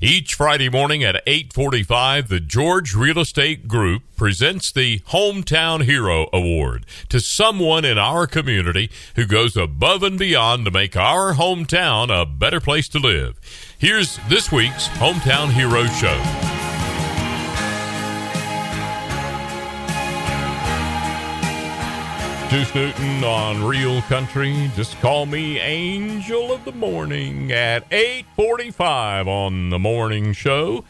Each Friday morning at 8:45, the George Real Estate Group presents the Hometown Hero Award to someone in our community who goes above and beyond to make our hometown a better place to live. Here's this week's Hometown Hero Show. Juice Newton on Real Country. Just call me Angel of the Morning at 8:45 on the morning show.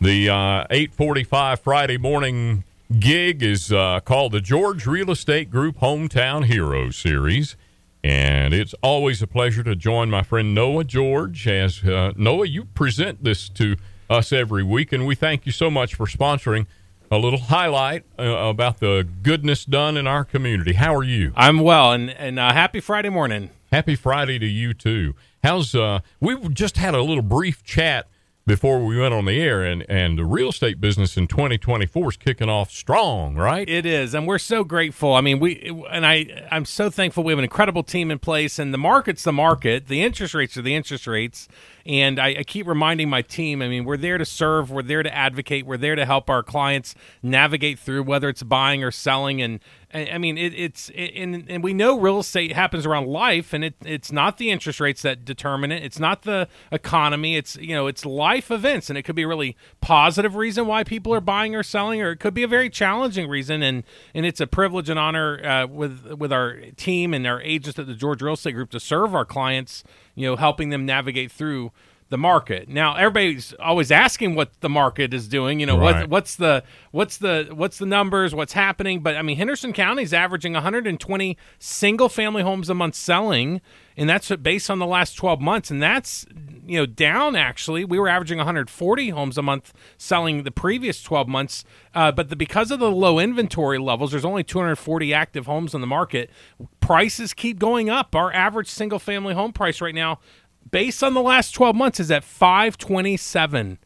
The uh, 8:45 Friday morning gig is uh, called the George Real Estate Group Hometown Hero Series, and it's always a pleasure to join my friend Noah George. As uh, Noah, you present this to us every week, and we thank you so much for sponsoring a little highlight uh, about the goodness done in our community. How are you? I'm well, and and uh, happy Friday morning. Happy Friday to you too. How's uh? We just had a little brief chat before we went on the air, and and the real estate business in 2024 is kicking off strong, right? It is, and we're so grateful. I mean, we and I I'm so thankful we have an incredible team in place, and the market's the market. The interest rates are the interest rates. And I, I, keep reminding my team, I mean, we're there to serve, we're there to advocate, we're there to help our clients navigate through whether it's buying or selling. And I mean, it, it's it, and and we know real estate happens around life, and it it's not the interest rates that determine it. It's not the economy. It's you know it's life events, and it could be a really positive reason why people are buying or selling, or it could be a very challenging reason. And and it's a privilege and honor uh, with with our team and our agents at the George Real Estate Group to serve our clients. You know, helping them navigate through the market. Now everybody's always asking what the market is doing. You know, right. what, what's the what's the what's the numbers, what's happening? But I mean, Henderson County is averaging 120 single family homes a month selling, and that's based on the last 12 months, and that's you know down actually. We were averaging 140 homes a month selling the previous 12 months, uh, but the, because of the low inventory levels, there's only 240 active homes on the market. Prices keep going up. Our average single family home price right now based on the last 12 months, is at 527.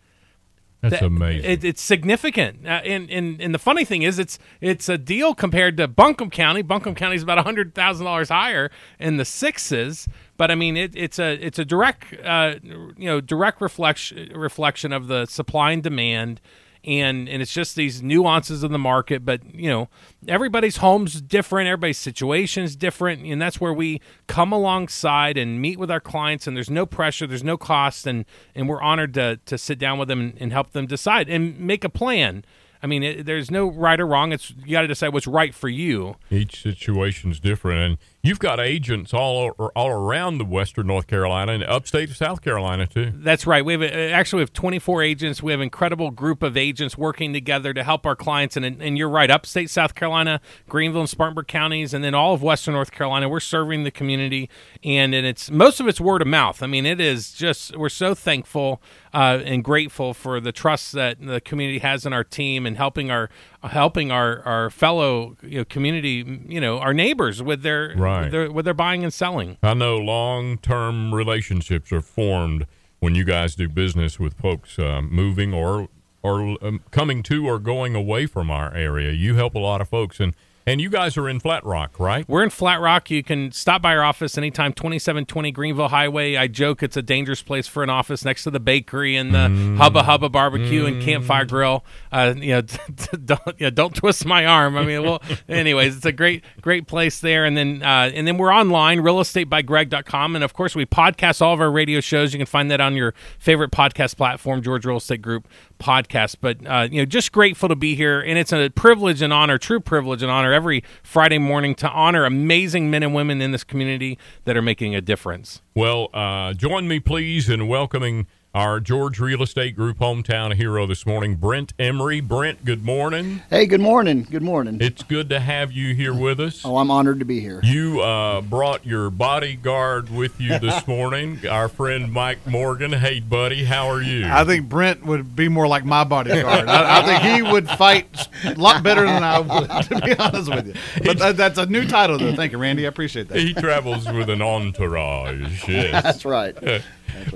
That's that, amazing. It, it's significant, uh, and, and and the funny thing is, it's it's a deal compared to Buncombe County. Buncombe County is about hundred thousand dollars higher in the sixes, but I mean, it, it's a it's a direct uh, you know direct reflection reflection of the supply and demand and and it's just these nuances of the market but you know everybody's home's different everybody's situation is different and that's where we come alongside and meet with our clients and there's no pressure there's no cost and and we're honored to to sit down with them and, help them decide and make a plan I mean, it, there's no right or wrong. It's you got to decide what's right for you. Each situation's different, and You've got agents all all around the Western North Carolina and upstate South Carolina too. That's right. We have actually we have 24 agents. We have an incredible group of agents working together to help our clients. And and you're right, upstate South Carolina, Greenville and Spartanburg counties, and then all of Western North Carolina. We're serving the community, and and it's most of it's word of mouth. I mean, it is just we're so thankful uh, and grateful for the trust that the community has in our team and helping our helping our our fellow you know, community, you know, our neighbors with their right. with their with their buying and selling. I know long term relationships are formed when you guys do business with folks uh, moving or or um, coming to or going away from our area. You help a lot of folks and and you guys are in Flat Rock, right? We're in Flat Rock. You can stop by our office anytime, 2720 Greenville Highway. I joke it's a dangerous place for an office next to the bakery and the mm. Hubba Hubba Barbecue mm. and Campfire Grill. Uh, you know, don't, you know, don't twist my arm. I mean, well, anyways, it's a great, great place there. And then, uh, and then we're online, realestatebygreg.com. And of course, we podcast all of our radio shows. You can find that on your favorite podcast platform, George Real Estate Group podcast. But uh, you know, just grateful to be here, and it's a privilege and honor, true privilege and honor, every Friday morning to honor amazing men and women in this community that are making a difference. Well, uh, join me, please, in welcoming our George Real Estate Group hometown hero this morning, Brent Emory. Brent, good morning. Hey, good morning. Good morning. It's good to have you here with us. Oh, I'm honored to be here. You uh, brought your bodyguard with you this morning, our friend Mike Morgan. Hey, buddy, how are you? I think Brent would be more like my bodyguard. I, I think he would fight a lot better than I would, to be honest with you. But that, that's a new title, though. Thank you, Randy. I appreciate that. he travels with an entourage. Yes. That's right.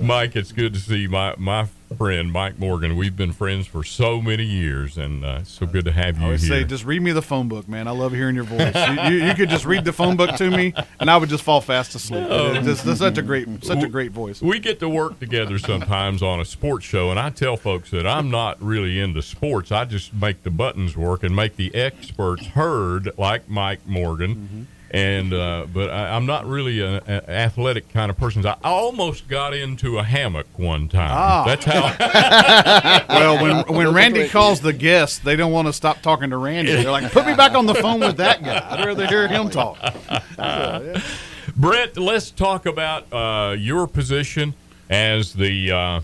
Mike, it's good to see my my friend Mike Morgan. We've been friends for so many years, and uh, it's so good to have I you always here. say, just read me the phone book, man. I love hearing your voice. You, you, you could just read the phone book to me, and I would just fall fast asleep. It's just- it's such a great, such a great voice. we get to work together sometimes on a sports show, and I tell folks that I'm not really into sports. I just make the buttons work and make the experts heard, like Mike Morgan. And uh, but I, I'm not really an athletic kind of person. I almost got into a hammock one time. Ah. That's how. Well, when when Randy calls the guests, they don't want to stop talking to Randy. They're like, put me back on the phone with that guy. I'd rather hear him talk. Brent, let's talk about uh, your position as the. Uh,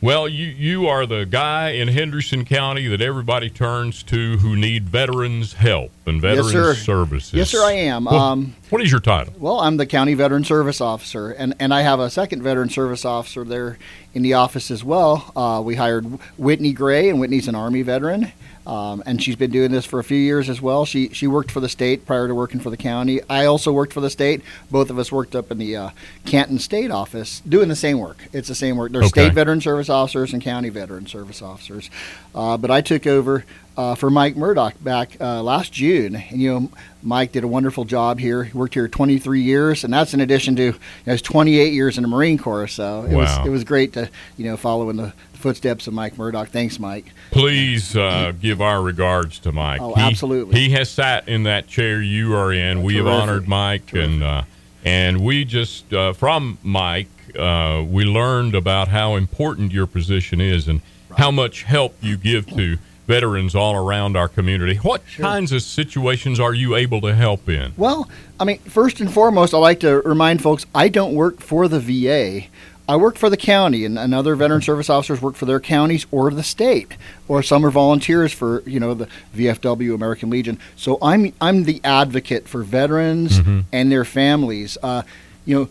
well, you you are the guy in Henderson County that everybody turns to who need veterans help Yes, veterans sir. services. Yes, sir, I am. Well, Um, what is your title? well, I'm the county veteran service officer, and, and I have a second veteran service officer there in the office as well. Uh, we hired Whitney Gray, and Whitney's an Army veteran, um, and she's been doing this for a few years as well. She she worked for the state prior to working for the county. I also worked for the state. Both of us worked up in the uh, Canton State office doing the same work. It's the same work. There's Okay. state veteran service officers and county veteran service officers. Uh, but I took over uh, for Mike Murdoch back uh, last June, and you know Mike did a wonderful job here. He worked here 23 years, and that's in addition to you know, his 28 years in the Marine Corps. So it Wow. was it was great to you know follow in the footsteps of Mike Murdoch. Thanks, Mike. Please uh, give our regards to Mike. Oh, He- absolutely. He has sat in that chair you are in. We have honored Mike, and uh, and we just uh, from Mike uh, we learned about how important your position is and how much help you give to veterans all around our community. What kinds of situations are you able to help in? Well, I mean, first and foremost, I like to remind folks I don't work for the VA. I work for the county, and, and other veteran service officers work for their counties or the state, or some are volunteers for you know the VFW, American Legion. So I'm I'm the advocate for veterans and their families. Uh, you know,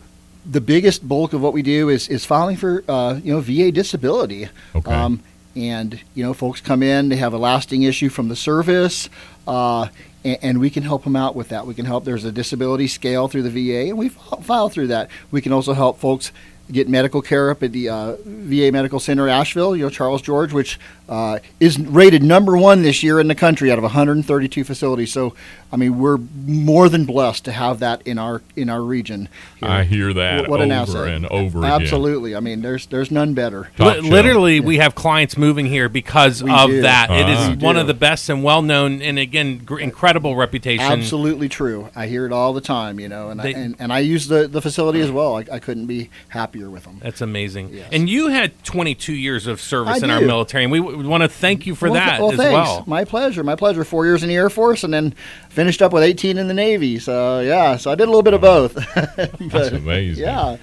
the biggest bulk of what we do is is filing for uh, you know VA disability. Okay. Um, and you know, folks come in, they have a lasting issue from the service, uh, and, and we can help them out with that. We can help. There's a disability scale through the VA, and we fi- file through that. We can also help folks get medical care up at the uh, VA Medical Center Asheville, you know, Charles George, which uh, is rated number one this year in the country out of 132 facilities. So, I mean, we're more than blessed to have that in our in our region. here. I hear that What an over asset. and over again. Absolutely. I mean, there's there's none better. Top Li- shelf. literally, we have clients moving here because We of do. that. It Ah. is We one do. of the best and well known, and again, gr- incredible reputation. Absolutely true. I hear it all the time, you know, and They- I, and, and I use the, the facility as well. I, I couldn't be happier with them. That's amazing. Yes. And you had 22 years of service I in our military, and we, w- want to thank you for well, that well, as thanks. well. My pleasure. My pleasure. Four years in the Air Force, and then finished up with 18 in the Navy. So yeah, so I did a little bit of both. That's amazing. yeah.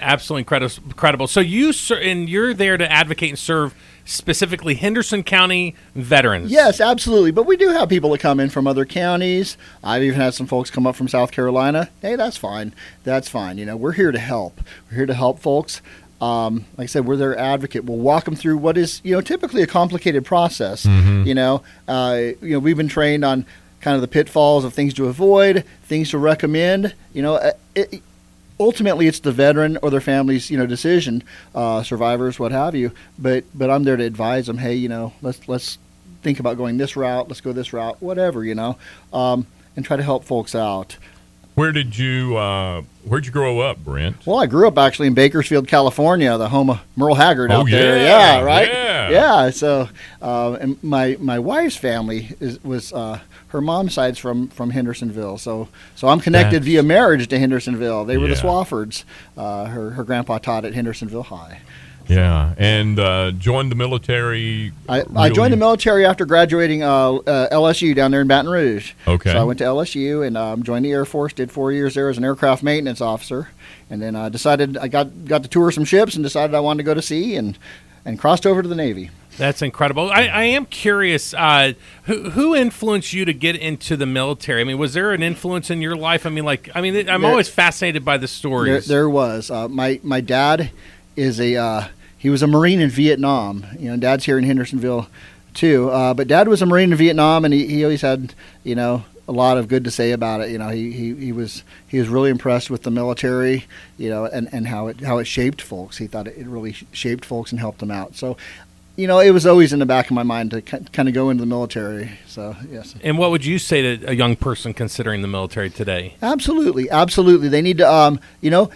Absolutely incredible. Incredible. So you ser- and you're there to advocate and serve specifically Henderson County veterans. Yes, absolutely. But we do have people that come in from other counties. I've even had some folks come up from South Carolina. Hey, that's fine. That's fine. You know, we're here to help. We're here to help folks. Um, like I said, we're their advocate. We'll walk them through what is, you know, typically a complicated process. You know, uh, you know, we've been trained on kind of the pitfalls of things to avoid, things to recommend. You know, uh, it, ultimately it's the veteran or their family's you know decision, uh, survivors, what have you. But but I'm there to advise them. Hey, you know, let's let's think about going this route. Let's go this route. Whatever you know, um, and try to help folks out. Where did you uh, Where'd you grow up, Brent? Well, I grew up actually in Bakersfield, California, the home of Merle Haggard Oh, out there. yeah, Yeah, right. yeah. Yeah. So, uh, and my my wife's family is, was uh, her mom's side's from from Hendersonville. So so I'm connected That's- via marriage to Hendersonville. They were the Swaffords. Uh, her her grandpa taught at Hendersonville High. Yeah, and uh, joined the military. I, I joined the military after graduating uh, uh, LSU down there in Baton Rouge. Okay. So I went to LSU and um, joined the Air Force. Did four years there as an aircraft maintenance officer, and then I decided I got got to tour some ships and decided I wanted to go to sea and and crossed over to the Navy. That's incredible. I, I am curious. Uh, who who influenced you to get into the military? I mean, was there an influence in your life? I mean, like, I mean, I'm There- always fascinated by the There, stories. there was uh, my my dad is a uh, he was a Marine in Vietnam. You know, Dad's here in Hendersonville too. Uh, but Dad was a Marine in Vietnam, and he, he always had you know a lot of good to say about it. You know, he, he, he was he was really impressed with the military. You know, and, and how it how it shaped folks. He thought it, it really shaped folks and helped them out. So. You know, it was always in the back of my mind to kind of go into the military. So, yes. and what would you say to a young person considering the military today? Absolutely, absolutely. They need to, um, you know,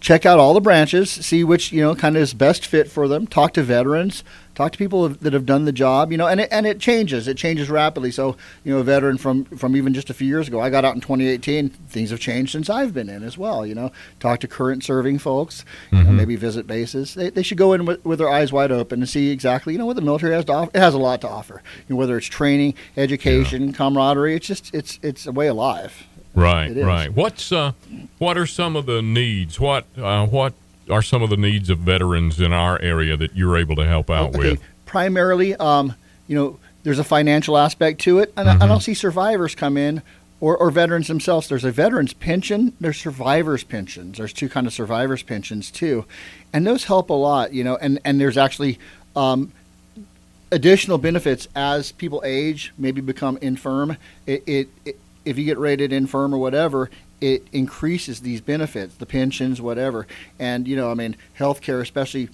check out all the branches, see which you know kind of is best fit for them. Talk to veterans, talk to people that have done the job. You know, and it, and it changes. It changes rapidly. So you know, a veteran from from even just a few years ago, I got out in 2018. Things have changed since I've been in as well. You know, talk to current serving folks. You know, mm-hmm. maybe visit bases. They, they should go in with, with their eyes wide open and see exactly you know what the military has to offer. It has a lot to offer. You know, whether it's training, education, camaraderie. It's just it's it's a way of life. Right, right. What's uh, what are some of the needs? What uh, what are some of the needs of veterans in our area that you're able to help out Okay, with? primarily, um, you know, there's a financial aspect to it, and, I, and I'll see survivors come in. Or, or veterans themselves. There's a veterans pension. There's survivors pensions. There's two kind of survivors pensions too, and those help a lot. You know, and and there's actually um, additional benefits as people age, maybe become infirm. It, it, it if you get rated infirm or whatever, it increases these benefits, the pensions, whatever. And you know, I mean, healthcare, especially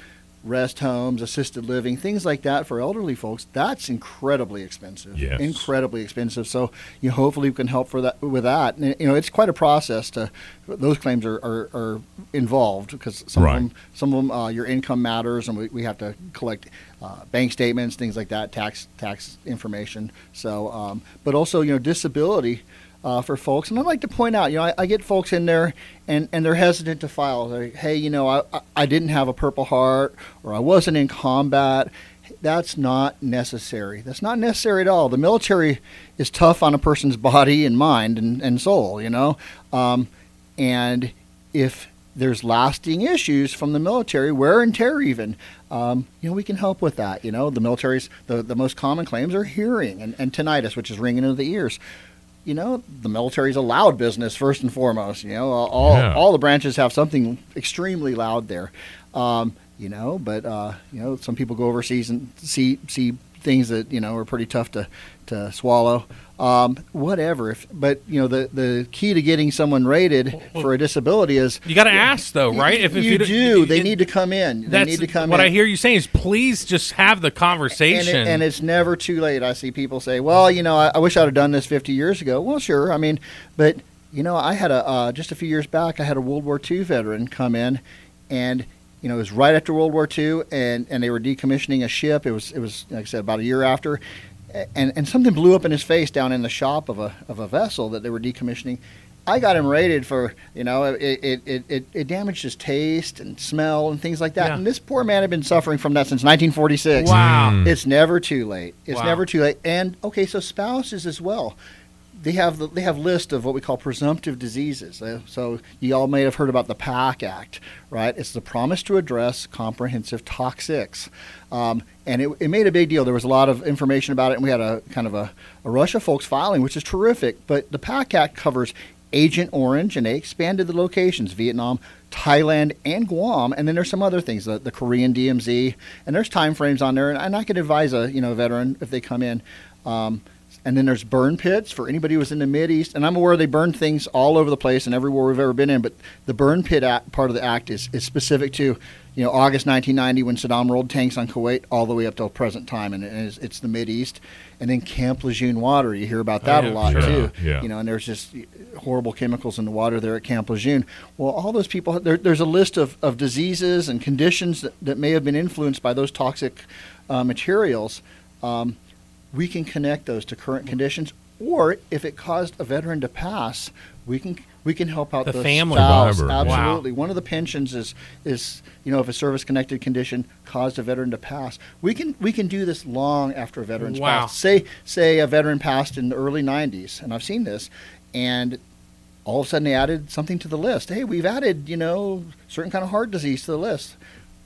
rest homes, assisted living, things like that for elderly folks, that's incredibly expensive. Yes. Incredibly expensive. So you know, hopefully we can help for that with that. And, you know, it's quite a process to those claims are, are, are involved because some Right. of them some of them uh, your income matters and we, we have to collect uh, bank statements things like that tax tax information so um, but also you know disability uh, for folks. And i'd like to point out you know I, I get folks in there and, and they're hesitant to file. They're, hey you know I, I- didn't have a purple heart or i wasn't in combat. That's not necessary. That's not necessary at all. The military is tough on a person's body and mind and, and soul you know? Um, and if there's lasting issues from the military, wear and tear even, um, you know, we can help with that. You know, the military's, the, the most common claims are hearing and, and tinnitus, which is ringing into the ears. You know, the military's a loud business first and foremost. You know, all, Yeah. all the branches have something extremely loud there. Um, you know, but, uh, you know, some people go overseas and see, see things that, you know, are pretty tough to, to swallow. Um, whatever. If, but, you know, the, the key to getting someone rated for a disability is You got to ask though, right? If you, don't- They it- need to come in. They need to come what in. I hear you saying is please just have the And, conversation. it, and it's never too late. I see people say, "Well, you know, I, I wish I'd have done this 50 years ago." Well, sure. I mean, but you know, I had a uh, just a few years back. I had a World War II veteran come in, and you know, it was right after World War II, and, and they were decommissioning a ship. It was it was like I said about a year after, and and something blew up in his face down in the shop of a of a vessel that they were decommissioning. I got him rated for you know it it, it, it, damaged his taste and smell and things like that. Yeah. And this poor man had been suffering from that since 1946. wow. Mm. It's never too late. It's Wow. never too late. And okay, so spouses as well. They have the, they have list of what we call presumptive diseases. Uh, So you all may have heard about the PACT Act, right? It's the Promise to Address Comprehensive Toxics, um, and it, it made a big deal. There was a lot of information about it, and we had a kind of a, a rush of folks filing, which is terrific. But the PACT Act covers Agent Orange, and they expanded the locations: Vietnam, Thailand, and Guam. And then there's some other things, the, the Korean DMZ, and there's time frames on there. And, and I could advise a you know veteran if they come in. Um, and then there's burn pits for anybody who was in the Mid East. And I'm aware they burn things all over the place and everywhere we've ever been in. But the burn pit act, part of the act is, is specific to, you know, August 1990 when Saddam rolled tanks on Kuwait all the way up till present time, and it is, it's the Mid East. And then Camp Lejeune water, you hear about that yeah, a lot sure. too. Yeah. You know, and there's just horrible chemicals in the water there at Camp Lejeune. Well, all those people, there, there's a list of, of diseases and conditions that, that may have been influenced by those toxic uh, materials. Um, we can connect those to current mm-hmm. conditions or if it caused a veteran to pass, we can we can help out The the, family. spouse. Survivor. Wow. Absolutely, one of the pensions is is you know if a service connected condition caused a veteran to pass, we can we can do this long after a veteran's Wow. passed. Say say a veteran passed in the early '90s, and I've seen this, and all of a sudden they added something to the list. Hey, we've added you know certain kind of heart disease to the list.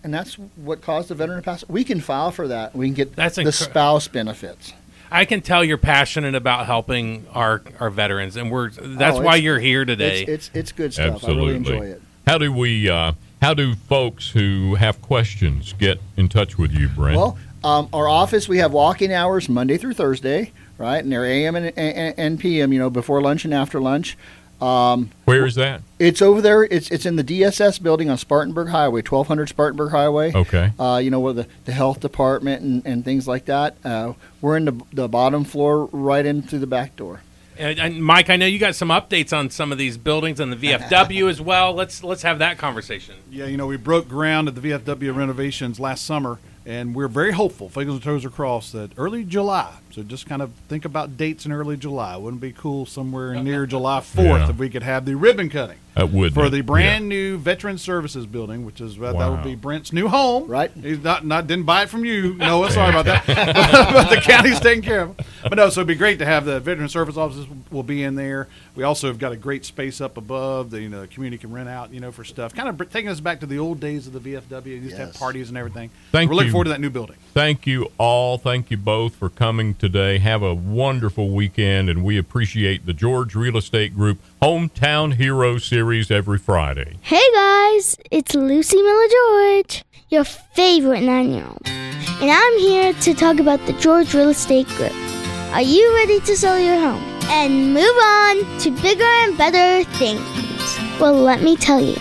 And that's what caused the veteran to pass. We can file for that. We can get That's the spouse benefits. I can tell you're passionate about helping our our veterans, and we're that's Oh, why you're here today. It's, it's it's good stuff. Absolutely. I really enjoy it. How do we? Uh, how do folks who have questions get in touch with you, Brent? Well, um, our office we have walking hours Monday through Thursday, right? And they're AM and, and, and PM. You know, before lunch and after lunch. Um, Where is that? it's over there. It's it's in the DSS building on Spartanburg Highway, twelve hundred Spartanburg Highway. Okay. Uh, you know, where the, the health department and, and things like that. Uh, we're in the, the bottom floor, right in through the back door. And, and Mike, I know you got some updates on some of these buildings and the VFW as well. Let's let's have that conversation. Yeah, you know, we broke ground at the VFW renovations last summer, and we're very hopeful, fingers and toes are crossed, that early July. So just kind of think about dates in early July. Wouldn't it be cool somewhere near July 4th Yeah. if we could have the ribbon cutting That would for be, the brand new Veteran Services building, which is that Wow. would be Brent's new home. Right. He's not not didn't buy it from you, Noah. Sorry about that. but, the county's taking care of it. But no, so it'd be great to have the Veteran Service offices will be in there. We also have got a great space up above. The you know the community can rent out you know for stuff. Kind of taking us back to the old days of the VFW. You used to have parties and everything. Thank We're looking forward to that new building. Thank you all. Thank you both for coming today. Have a wonderful weekend, and we appreciate the George Real Estate Group Hometown Hero Series every Friday. Hey guys, it's Lucy Miller George, your favorite nine year old. And I'm here to talk about the George Real Estate Group. Are you ready to sell your home and move on to bigger and better things? Well, let me tell you.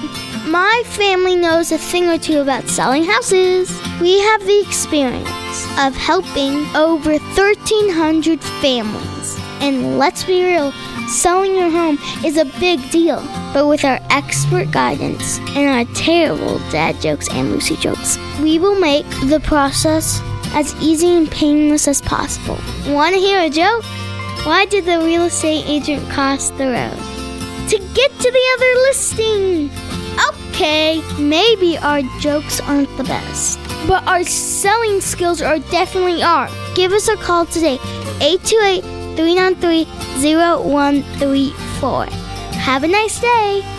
My family knows a thing or two about selling houses. We have the experience of helping over 1,300 families. And let's be real, selling your home is a big deal. But with our expert guidance and our terrible dad jokes and Lucy jokes, we will make the process as easy and painless as possible. Want to hear a joke? Why did the real estate agent cross the road? To get to the other listing! Okay, maybe our jokes aren't the best, but our selling skills are definitely are. Give us a call today, 828 393 0134. Have a nice day.